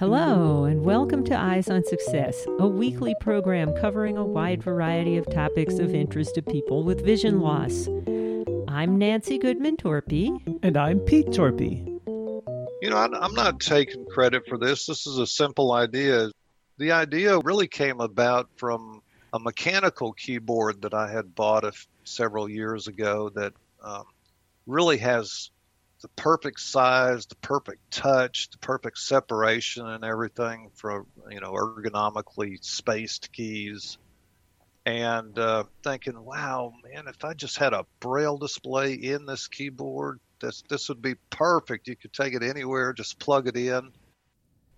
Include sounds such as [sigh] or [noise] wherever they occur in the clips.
Hello, and welcome to Eyes on Success, a weekly program covering a wide variety of topics of interest to people with vision loss. I'm Nancy Goodman Torpey. And I'm Pete Torpey. You know, I'm not taking credit for this. This is a simple idea. The idea really came about from a mechanical keyboard that I had bought a, several years ago that um, really has the perfect size, the perfect touch, the perfect separation, and everything from you know ergonomically spaced keys. And uh, thinking, wow, man, if I just had a braille display in this keyboard, this this would be perfect. You could take it anywhere, just plug it in.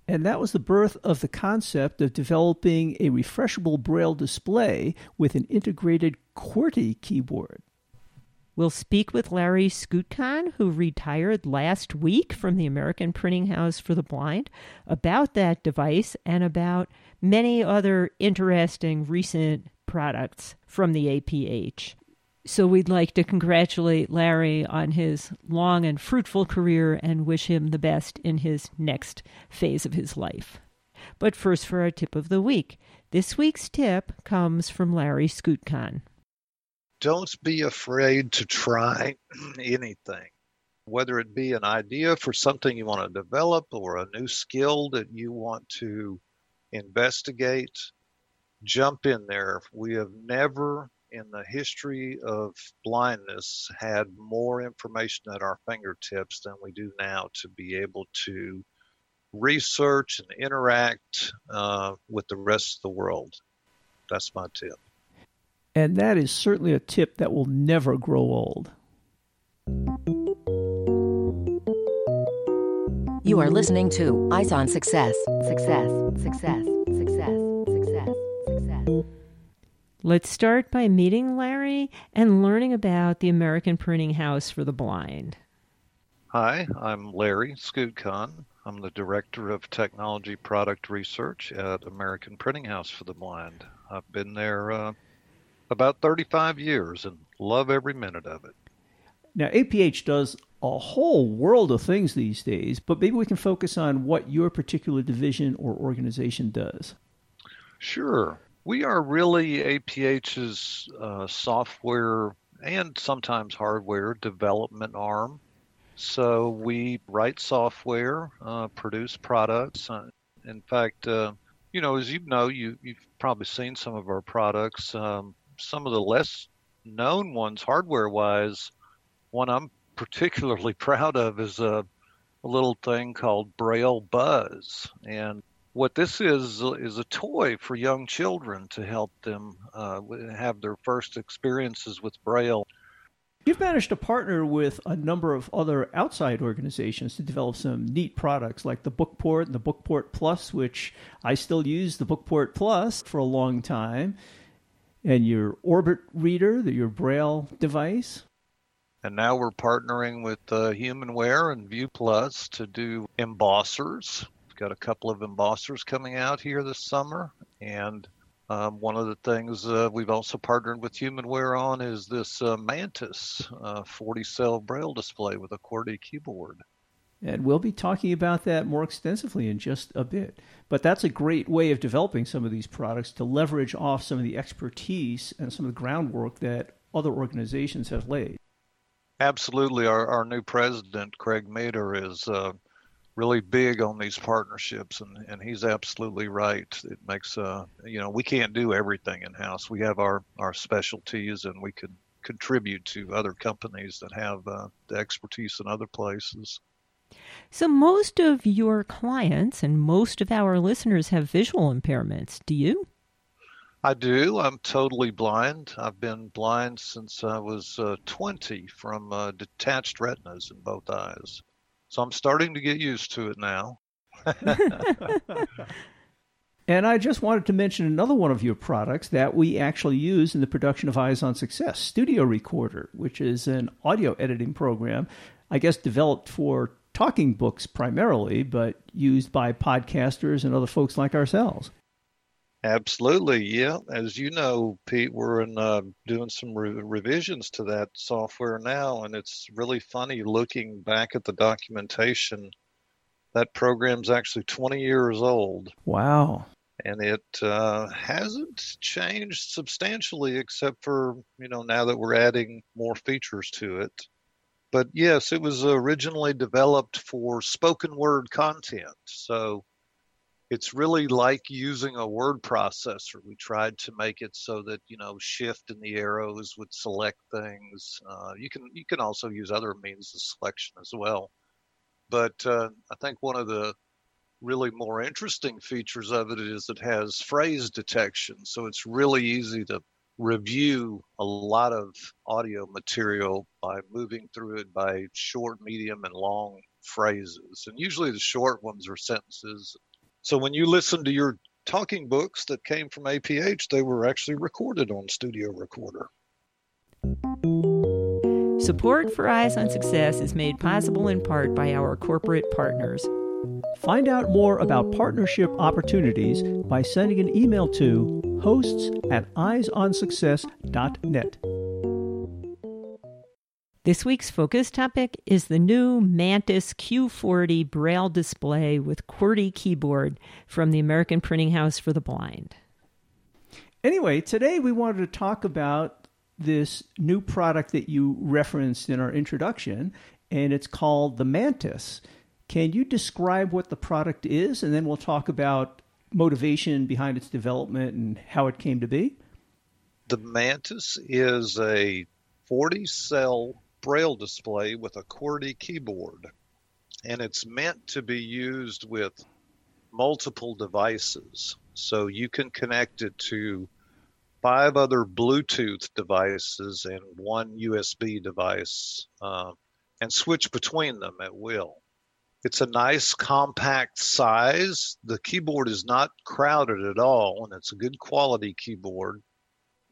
And that was the birth of the concept of developing a refreshable braille display with an integrated QWERTY keyboard. We'll speak with Larry Skutchan, who retired last week from the American Printing House for the Blind, about that device and about many other interesting recent products from the APH. So we'd like to congratulate Larry on his long and fruitful career and wish him the best in his next phase of his life. But first, for our tip of the week. This week's tip comes from Larry Skutchan don't be afraid to try [clears throat] anything, whether it be an idea for something you want to develop or a new skill that you want to investigate. Jump in there. We have never in the history of blindness had more information at our fingertips than we do now to be able to research and interact uh, with the rest of the world. That's my tip. And that is certainly a tip that will never grow old. You are listening to Eyes on Success. Success, success, success, success, success. Let's start by meeting Larry and learning about the American Printing House for the Blind. Hi, I'm Larry Skutchan. I'm the Director of Technology Product Research at American Printing House for the Blind. I've been there uh, about 35 years and love every minute of it. Now, APH does a whole world of things these days, but maybe we can focus on what your particular division or organization does. Sure. We are really APH's uh, software and sometimes hardware development arm. So we write software, uh, produce products. Uh, in fact, uh, you know, as you know, you, you've probably seen some of our products. Um, some of the less known ones hardware wise. One I'm particularly [laughs] proud of is a, a little thing called Braille Buzz. And what this is is a toy for young children to help them uh, have their first experiences with Braille. You've managed to partner with a number of other outside organizations to develop some neat products like the Bookport and the Bookport Plus, which I still use the Bookport Plus for a long time and your Orbit reader, your Braille device. And now we're partnering with uh, HumanWare and ViewPlus to do embossers. We've got a couple of embossers coming out here this summer. And um, one of the things uh, we've also partnered with HumanWare on is this uh, Mantis uh, 40 cell Braille display with a QWERTY keyboard. And we'll be talking about that more extensively in just a bit. But that's a great way of developing some of these products to leverage off some of the expertise and some of the groundwork that other organizations have laid. Absolutely. Our, our new president, Craig Meador, is uh, really big on these partnerships, and, and he's absolutely right. It makes, uh, you know, we can't do everything in house. We have our, our specialties, and we could contribute to other companies that have uh, the expertise in other places. So, most of your clients and most of our listeners have visual impairments. Do you? I do. I'm totally blind. I've been blind since I was uh, 20 from uh, detached retinas in both eyes. So I'm starting to get used to it now. [laughs] [laughs] and I just wanted to mention another one of your products that we actually use in the production of Eyes on Success Studio Recorder, which is an audio editing program, I guess developed for talking books primarily, but used by podcasters and other folks like ourselves. Absolutely, yeah. As you know, Pete, we're in, uh, doing some re- revisions to that software now, and it's really funny looking back at the documentation That program's actually 20 years old. Wow. And it uh, hasn't changed substantially, except for, you know, now that we're adding more features to it. But yes, it was originally developed for spoken word content. So it's really like using a word processor. We tried to make it so that you know shift and the arrows would select things. Uh, you can you can also use other means of selection as well. But uh, I think one of the really more interesting features of it is it has phrase detection, so it's really easy to review a lot of audio material by moving through it by short, medium, and long phrases. And usually the short ones are sentences so when you listen to your talking books that came from APH, they were actually recorded on Studio Recorder. Support for Eyes on Success is made possible in part by our corporate partners. Find out more about partnership opportunities by sending an email to hosts at eyesonsuccess.net. This week's focus topic is the new Mantis Q40 Braille display with QWERTY keyboard from the American Printing House for the Blind. Anyway, today we wanted to talk about this new product that you referenced in our introduction, and it's called the Mantis. Can you describe what the product is, and then we'll talk about motivation behind its development and how it came to be? The Mantis is a 40 cell braille display with a QWERTY keyboard. And it's meant to be used with multiple devices. So you can connect it to five other Bluetooth devices and one USB device uh, and switch between them at will. It's a nice compact size. The keyboard is not crowded at all, and it's a good quality keyboard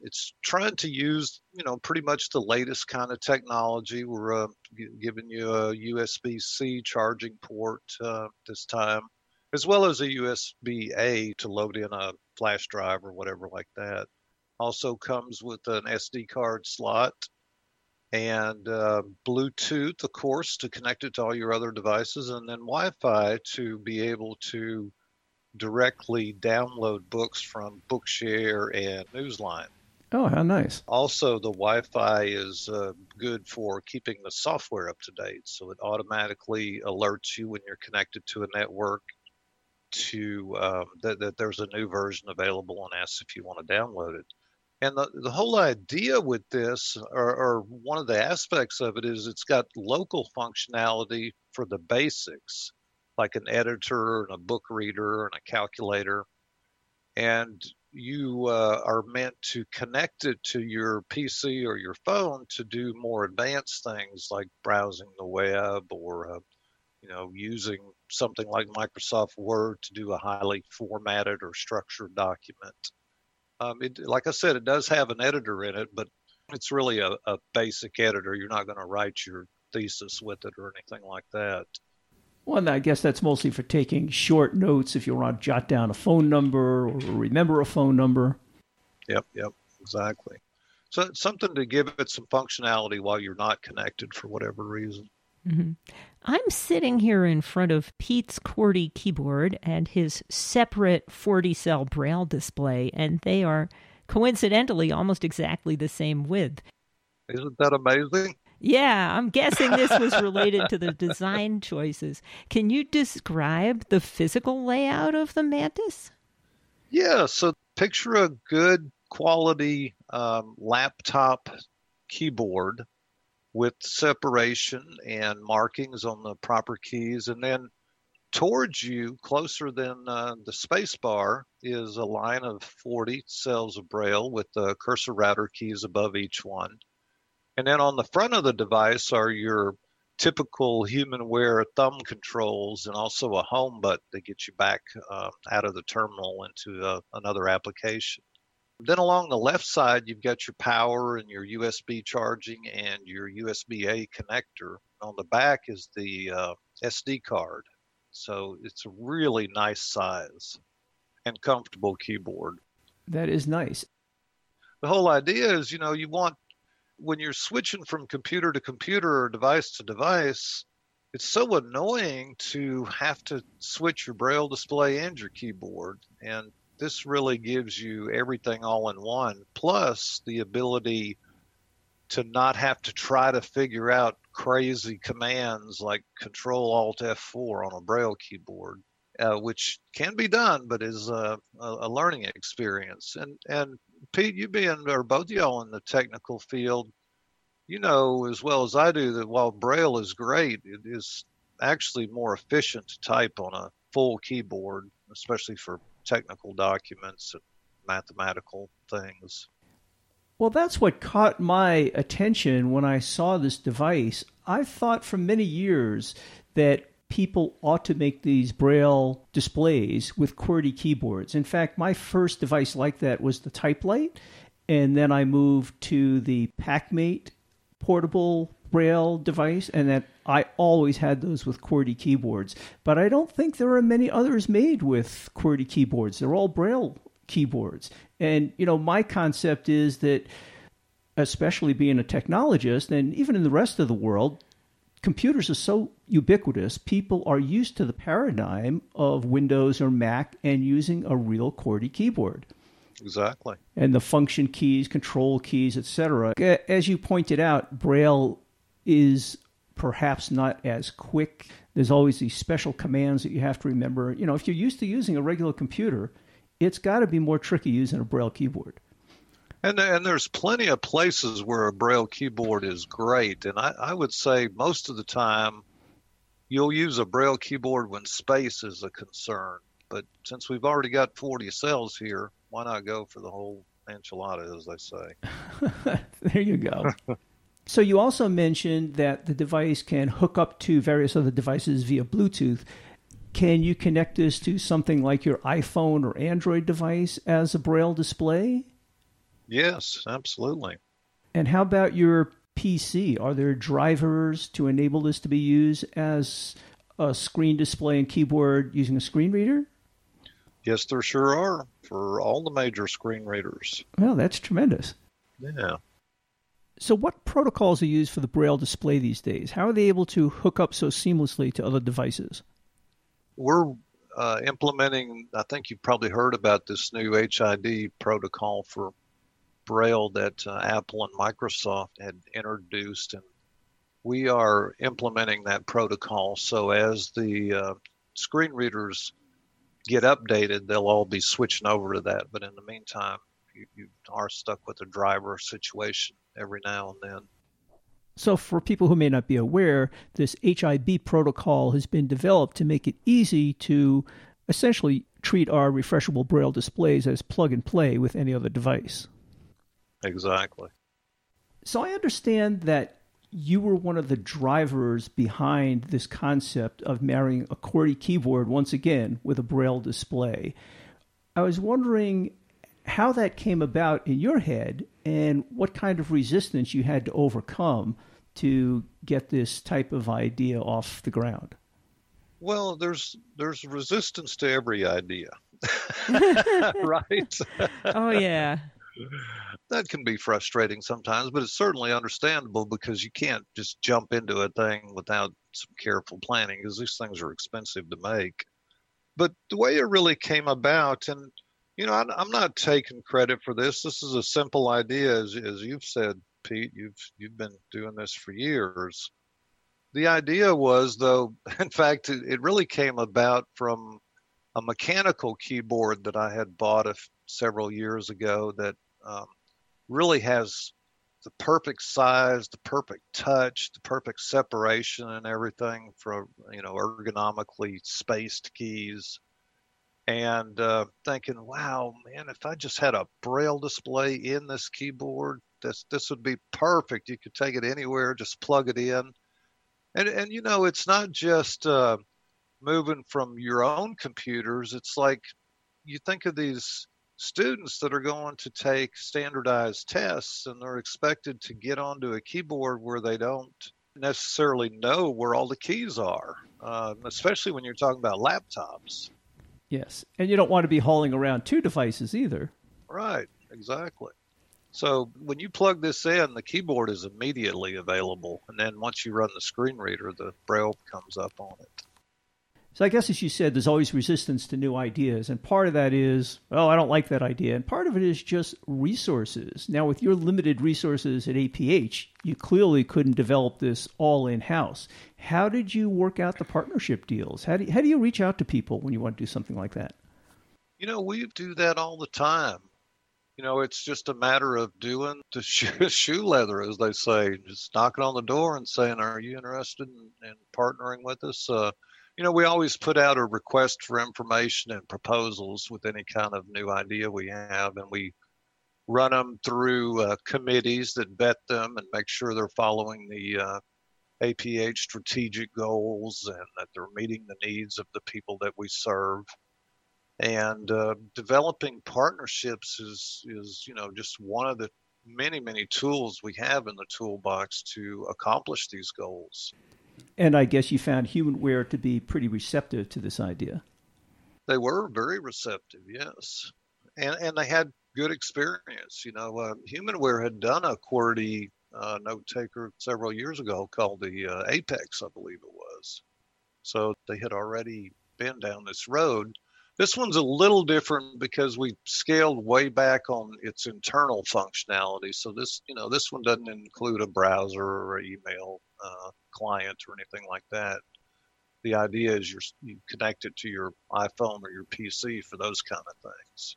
it's trying to use you know pretty much the latest kind of technology. We're uh, giving you a USB-C charging port uh, this time, as well as a USB-A to load in a flash drive or whatever like that. Also comes with an SD card slot and uh, Bluetooth, of course, to connect it to all your other devices, and then Wi-Fi to be able to directly download books from Bookshare and Newsline. Oh, how nice. Also, the Wi Fi is uh, good for keeping the software up to date. So it automatically alerts you when you're connected to a network to um, that, that there's a new version available and asks if you want to download it. And the, the whole idea with this, or, or one of the aspects of it, is it's got local functionality for the basics, like an editor and a book reader and a calculator. And you uh, are meant to connect it to your PC or your phone to do more advanced things like browsing the web or, uh, you know, using something like Microsoft Word to do a highly formatted or structured document. Um, it, like I said, it does have an editor in it, but it's really a, a basic editor. You're not going to write your thesis with it or anything like that. Well, I guess that's mostly for taking short notes if you want to jot down a phone number or remember a phone number. Yep, yep, exactly. So it's something to give it some functionality while you're not connected for whatever reason. Mm-hmm. I'm sitting here in front of Pete's QWERTY keyboard and his separate 40 cell braille display, and they are coincidentally almost exactly the same width. Isn't that amazing? Yeah, I'm guessing this was [laughs] related to the design choices. Can you describe the physical layout of the Mantis? Yeah, so picture a good quality um, laptop keyboard with separation and markings on the proper keys. And then towards you, closer than uh, the space bar, is a line of 40 cells of braille with the cursor router keys above each one. And then on the front of the device are your typical HumanWare thumb controls and also a home button to get you back uh, out of the terminal into uh, another application. Then along the left side, you've got your power and your USB charging and your USB A connector. On the back is the uh, SD card. So it's a really nice size and comfortable keyboard. That is nice. The whole idea is, you know, you want when you're switching from computer to computer or device to device, it's so annoying to have to switch your braille display and your keyboard and this really gives you everything all in one plus the ability to not have to try to figure out crazy commands like control alt f4 on a braille keyboard uh, which can be done but is a, a, learning experience. And and pete you being or both of y'all in the technical field you know as well as I do that while Braille is great, it is actually more efficient to type on a full keyboard, especially for technical documents and mathematical things. Well, that's what caught my attention when I saw this device. I've thought for many years that people ought to make these braille displays with QWERTY keyboards. In fact, my first device like that was the TypeLite, and then I moved to the PacMate portable braille device and that I always had those with QWERTY keyboards. But I don't think there are many others made with QWERTY keyboards. They're all braille keyboards. And you know, my concept is that especially being a technologist and even in the rest of the world, computers are so ubiquitous, people are used to the paradigm of Windows or Mac and using a real QWERTY keyboard. Exactly. And the function keys, control keys, etc. As you pointed out, Braille is perhaps not as quick. There's always these special commands that you have to remember. You know, if you're used to using a regular computer, it's got to be more tricky using a Braille keyboard. And, and there's plenty of places where a Braille keyboard is great. And I, I would say most of the time you'll use a Braille keyboard when space is a concern. But since we've already got 40 cells here, why not go for the whole enchilada, as they say? [laughs] there you go. [laughs] so you also mentioned that the device can hook up to various other devices via Bluetooth. Can you connect this to something like your iPhone or Android device as a braille display? Yes, absolutely. And how about your PC? Are there drivers to enable this to be used as a screen display and keyboard using a screen reader? Yes, there sure are for all the major screen readers. Well, that's tremendous. Yeah. So, what protocols are used for the Braille display these days? How are they able to hook up so seamlessly to other devices? We're uh, implementing, I think you've probably heard about this new HID protocol for Braille that uh, Apple and Microsoft had introduced. And we are implementing that protocol so as the uh, screen readers get updated, they'll all be switching over to that. But in the meantime, you, you are stuck with a driver situation every now and then. So, for people who may not be aware, this HID protocol has been developed to make it easy to essentially treat our refreshable braille displays as plug and play with any other device. Exactly. So, I understand that you were one of the drivers behind this concept of marrying a QWERTY keyboard once again with a braille display. I was wondering how that came about in your head and what kind of resistance you had to overcome to get this type of idea off the ground. Well, there's there's resistance to every idea. [laughs] right? oh yeah that can be frustrating sometimes, but it's certainly understandable because you can't just jump into a thing without some careful planning because these things are expensive to make. But the way it really came about, and you know, I'm not taking credit for this. This is a simple idea, as, as you've said, Pete. You've you've been doing this for years. The idea was, though, [laughs] in fact, it, it really came about from a mechanical keyboard that I had bought a, several years ago that um, really has the perfect size, the perfect touch, the perfect separation and everything for you know ergonomically spaced keys. And uh, thinking, wow, man, if I just had a braille display in this keyboard, this this would be perfect. You could take it anywhere, just plug it in, and and you know it's not just uh, moving from your own computers. It's like you think of these students that are going to take standardized tests and they're expected to get onto a keyboard where they don't necessarily know where all the keys are, uh, especially when you're talking about laptops. Yes, and you don't want to be hauling around two devices either. Right, exactly. So when you plug this in, the keyboard is immediately available. And then once you run the screen reader, the braille comes up on it. So I guess, as you said, there's always resistance to new ideas, and part of that is, oh, I don't like that idea, and part of it is just resources. Now, with your limited resources at APH, you clearly couldn't develop this all in house. How did you work out the partnership deals? How do you, how do you reach out to people when you want to do something like that? You know, we do that all the time. You know, it's just a matter of doing the [laughs] shoe, shoe leather, as they say, just knocking on the door and saying, "Are you interested in, in partnering with us?" Uh, you know, we always put out a request for information and proposals with any kind of new idea we have, and we run them through uh, committees that vet them and make sure they're following the uh, APH strategic goals and that they're meeting the needs of the people that we serve. And uh, developing partnerships is, is, you know, just one of the many, many tools we have in the toolbox to accomplish these goals. And I guess you found Humanware to be pretty receptive to this idea. They were very receptive, yes, and and they had good experience. You know, uh, Humanware had done a QWERTY uh, note taker several years ago called the uh, Apex, I believe it was. So they had already been down this road. This one's a little different because we scaled way back on its internal functionality. So this, you know, this one doesn't include a browser or email uh, client or anything like that. The idea is you're, you connect it to your iPhone or your PC for those kind of things.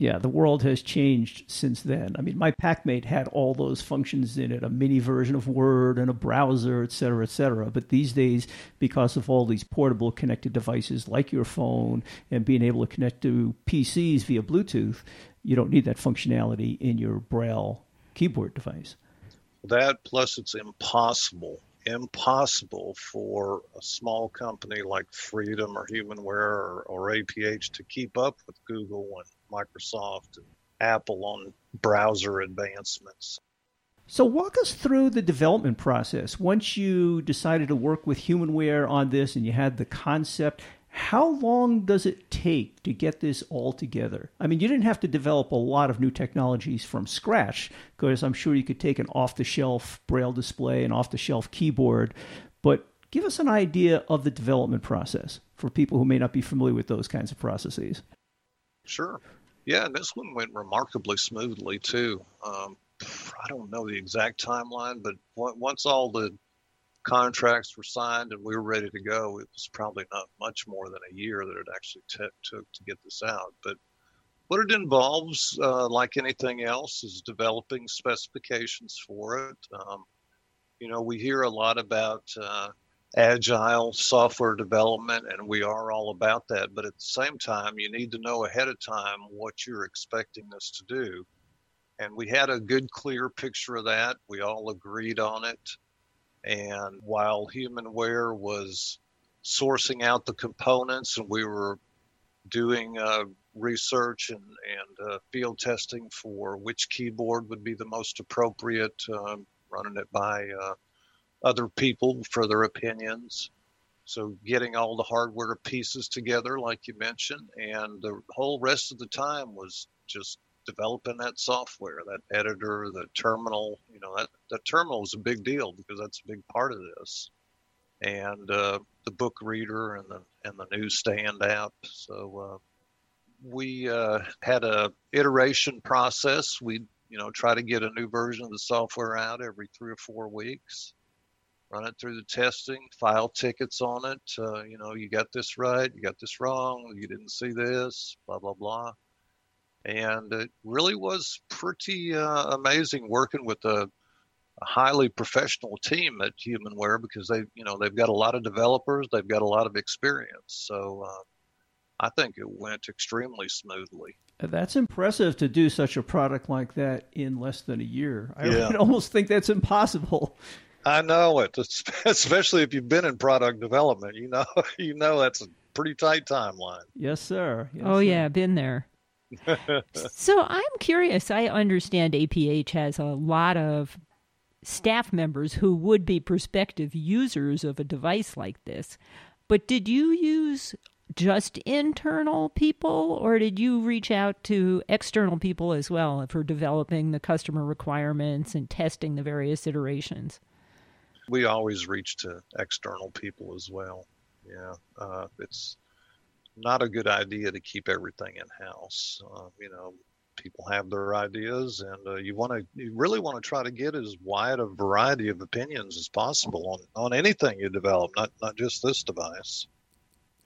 Yeah, the world has changed since then. I mean, my Packmate had all those functions in it, a mini version of Word and a browser, et cetera, et cetera. But these days, because of all these portable connected devices like your phone and being able to connect to PCs via Bluetooth, you don't need that functionality in your Braille keyboard device. That plus it's impossible, impossible for a small company like Freedom or Humanware or, or APH to keep up with Google and Microsoft and Apple on browser advancements. So, walk us through the development process. Once you decided to work with Humanware on this and you had the concept, how long does it take to get this all together? I mean, you didn't have to develop a lot of new technologies from scratch, because I'm sure you could take an off the shelf braille display, and off the shelf keyboard, but give us an idea of the development process for people who may not be familiar with those kinds of processes. Sure. Yeah, this one went remarkably smoothly too. Um, I don't know the exact timeline, but once all the contracts were signed and we were ready to go, it was probably not much more than a year that it actually t- took to get this out. But what it involves, uh, like anything else, is developing specifications for it. Um, you know, we hear a lot about uh, agile software development, and we are all about that. But at the same time, you need to know ahead of time what you're expecting this to do. And we had a good, clear picture of that. We all agreed on it. And while Humanware was sourcing out the components and we were doing uh, research and, and uh, field testing for which keyboard would be the most appropriate, um, running it by uh, other people for their opinions. So getting all the hardware pieces together, like you mentioned, and the whole rest of the time was just developing that software, that editor, the terminal. You know, that the terminal is a big deal because that's a big part of this, and uh, the book reader and the and the newsstand app. So uh, we uh, had a iteration process. We you know try to get a new version of the software out every three or four weeks run it through the testing, file tickets on it. Uh, you know, you got this right, you got this wrong, you didn't see this, blah, blah, blah. And it really was pretty uh, amazing working with a, a, highly professional team at Humanware because they, you know, they've got a lot of developers, they've got a lot of experience. So uh, I think it went extremely smoothly. That's impressive to do such a product like that in less than a year. I yeah. [laughs] almost think that's impossible. I know it, [laughs] especially if you've been in product development. You know, [laughs] you know that's a pretty tight timeline. Yes, sir. Yes, oh sir. yeah, been there. So I'm curious. I understand APH has a lot of staff members who would be prospective users of a device like this. But did you use just internal people, or did you reach out to external people as well for developing the customer requirements and testing the various iterations? We always reach to external people as well. Yeah, uh, it's not a good idea to keep everything in house. Uh, you know, people have their ideas, and uh, you want to, you really want to try to get as wide a variety of opinions as possible on on anything you develop, not not just this device.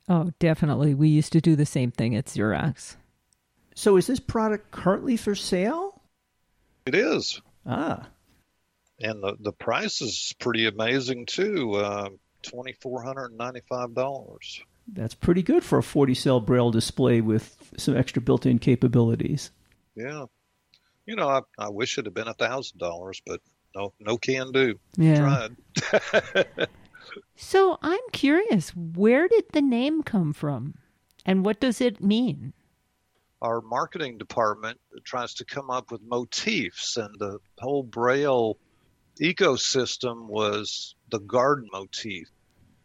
Oh, definitely. We used to do the same thing at Xerox. So, is this product currently for sale? It is. Ah. And the, the price is pretty amazing too. Uh, $2,495. That's pretty good for a 40 cell braille display with some extra built in capabilities. Yeah. You know, I, I wish it had been a $1,000, but no, no can do. Yeah. Tried. [laughs] so I'm curious, where did the name come from? And what does it mean? Our marketing department tries to come up with motifs, and the whole Braille ecosystem was the garden motif.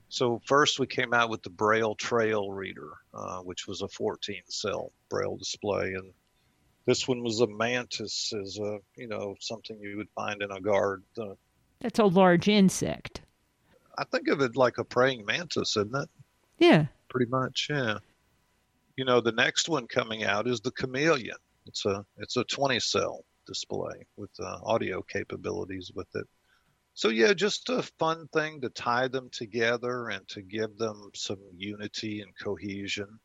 So first we came out with the Braille Trail Reader, uh, which was a 14 cell Braille display, and this one was a mantis, is a you know something you would find in a garden. Uh, That's a large insect. I think of it like a praying mantis, isn't it? Yeah. Pretty much, yeah. You know, the next one coming out is the Chameleon. It's a it's a 20 cell display with uh, audio capabilities with it. So yeah, just a fun thing to tie them together and to give them some unity and cohesion.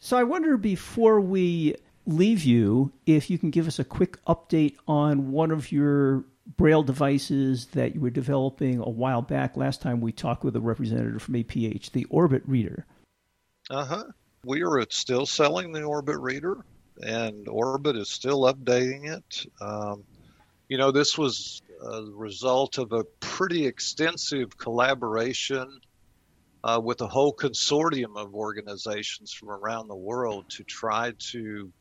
So I wonder before we leave you if you can give us a quick update on one of your braille devices that you were developing a while back last time we talked with a representative from APH, the Orbit Reader. Uh-huh. We are still selling the Orbit Reader and Orbit is still updating it. Um, you know, this was a result of a pretty extensive collaboration uh, with a whole consortium of organizations from around the world to try to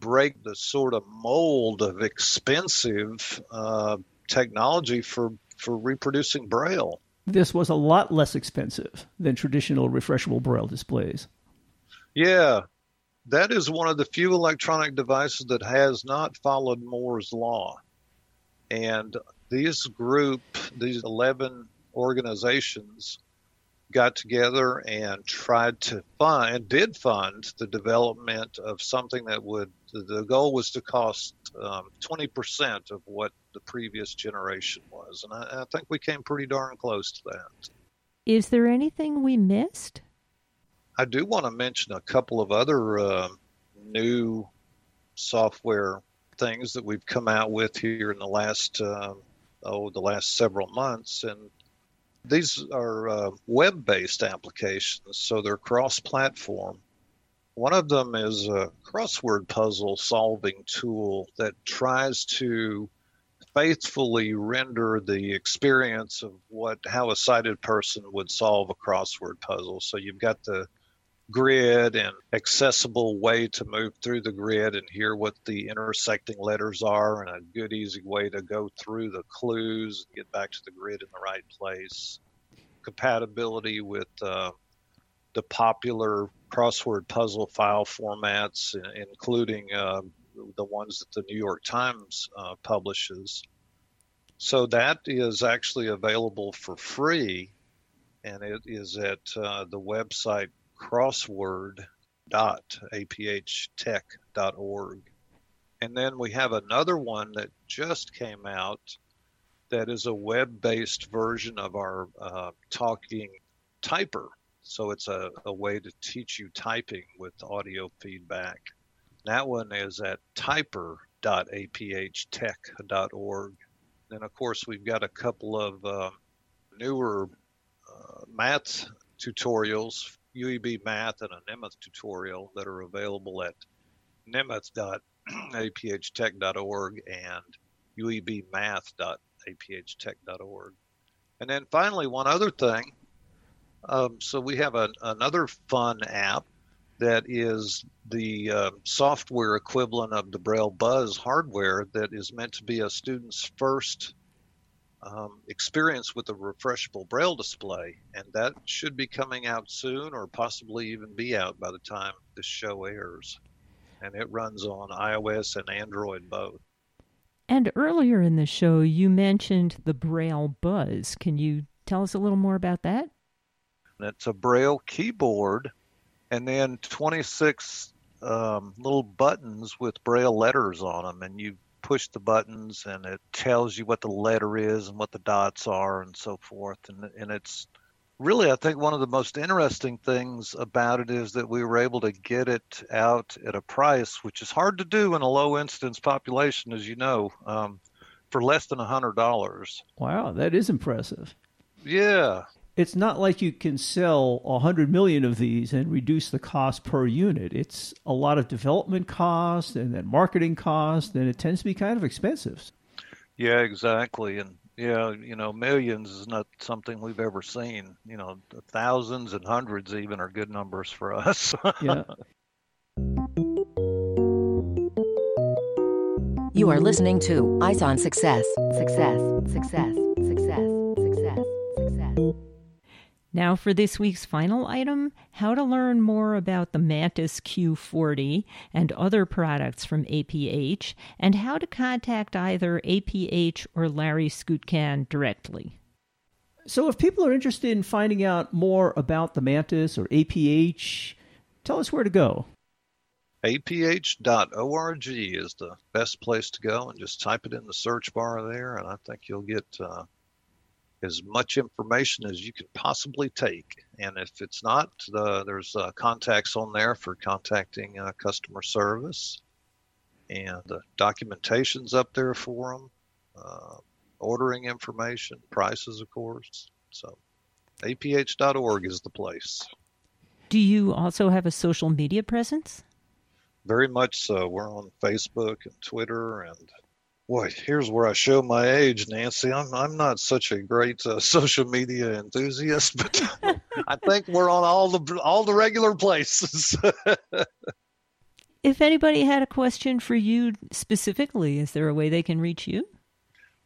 break the sort of mold of expensive uh, technology for, for reproducing Braille. This was a lot less expensive than traditional refreshable Braille displays. Yeah, that is one of the few electronic devices that has not followed Moore's law. And these group, these 11 organizations, got together and tried to fund, did fund the development of something that would, the goal was to cost um, 20% of what the previous generation was. And I, I think we came pretty darn close to that. Is there anything we missed? I do want to mention a couple of other uh, new software things that we've come out with here in the last uh, oh the last several months, and these are uh, web-based applications, so they're cross-platform. One of them is a crossword puzzle solving tool that tries to faithfully render the experience of what how a sighted person would solve a crossword puzzle. So you've got the grid and accessible way to move through the grid and hear what the intersecting letters are and a good easy way to go through the clues and get back to the grid in the right place. Compatibility with uh, the popular crossword puzzle file formats including uh, the ones that the new york times uh, publishes. So that is actually available for free and it is at uh, the website crossword.aphtech.org. And then we have another one that just came out that is a web based version of our uh, talking typer. So it's a, a way to teach you typing with audio feedback. That one is at typer.aphtech.org. Then, of course, we've got a couple of uh, newer uh, math tutorials UEB Math and a Nemeth tutorial that are available at nemeth.aphtech.org and uebmath.aphtech.org. And then finally, one other thing. Um, so we have a, another fun app that is the uh, software equivalent of the Braille Buzz hardware that is meant to be a student's first um, experience with the refreshable braille display, and that should be coming out soon, or possibly even be out by the time this show airs. And it runs on iOS and Android both. And earlier in the show, you mentioned the Braille Buzz. Can you tell us a little more about that? It's a Braille keyboard, and then 26 um, little buttons with Braille letters on them, and you push the buttons and it tells you what the letter is and what the dots are and so forth. And, and it's really, I think, one of the most interesting things about it is that we were able to get it out at a price which is hard to do in a low incidence population, as you know, um, for less than a $100. Wow, that is impressive. Yeah, it's not like you can sell 100 million of these and reduce the cost per unit. It's a lot of development cost and then marketing cost, and it tends to be kind of expensive. Yeah, exactly. And yeah, you know, millions is not something we've ever seen. You know, thousands and hundreds even are good numbers for us. [laughs] yeah. You are listening to Eyes on Success. Success. Success. Success. Success. Success. Now, for this week's final item how to learn more about the Mantis Q40 and other products from APH, and how to contact either APH or Larry Skutchan directly. So, if people are interested in finding out more about the Mantis or APH, tell us where to go. APH.org is the best place to go, and just type it in the search bar there, and I think you'll get. Uh, as much information as you can possibly take. And if it's not, uh, there's uh, contacts on there for contacting uh, customer service, and documentation's up there for them, uh, ordering information, prices, of course. So, aph.org is the place. Do you also have a social media presence? Very much so. We're on Facebook and Twitter and boy, here's where I show my age, Nancy. I'm I'm not such a great uh, [laughs] social media enthusiast, but I think we're on all the all the regular places. if anybody had a question for you specifically, is there a way they can reach you?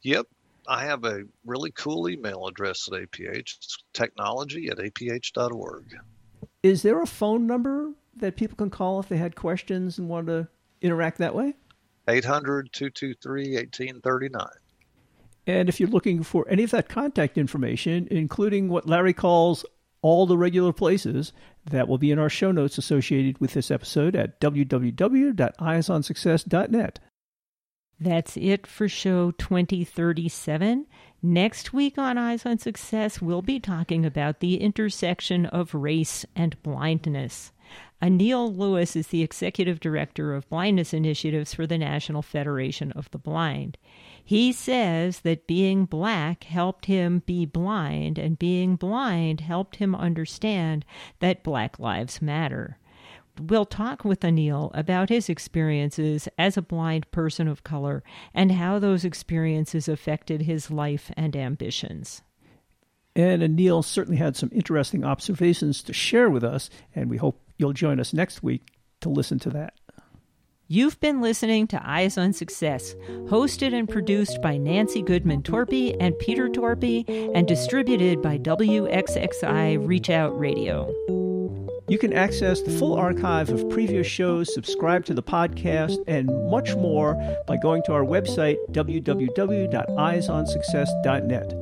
Yep. I have a really cool email address at APH. It's technology at aph.org. Is there a phone number that people can call if they had questions and want to interact that way? 800 223 1839. And if you're looking for any of that contact information, including what Larry calls all the regular places, that will be in our show notes associated with this episode at www.eyesonsuccess.net. That's it for show 2037. Next week on Eyes on Success, we'll be talking about the intersection of race and blindness. Anil Lewis is the executive director of blindness initiatives for the National Federation of the Blind. He says that being black helped him be blind, and being blind helped him understand that Black Lives Matter. We'll talk with Anil about his experiences as a blind person of color and how those experiences affected his life and ambitions. And Anil certainly had some interesting observations to share with us, and we hope you'll join us next week to listen to that. You've been listening to Eyes on Success, hosted and produced by Nancy Goodman Torpey and Peter Torpey, and distributed by WXXI Reach Out Radio. You can access the full archive of previous shows, subscribe to the podcast, and much more by going to our website, www.eyesonsuccess.net.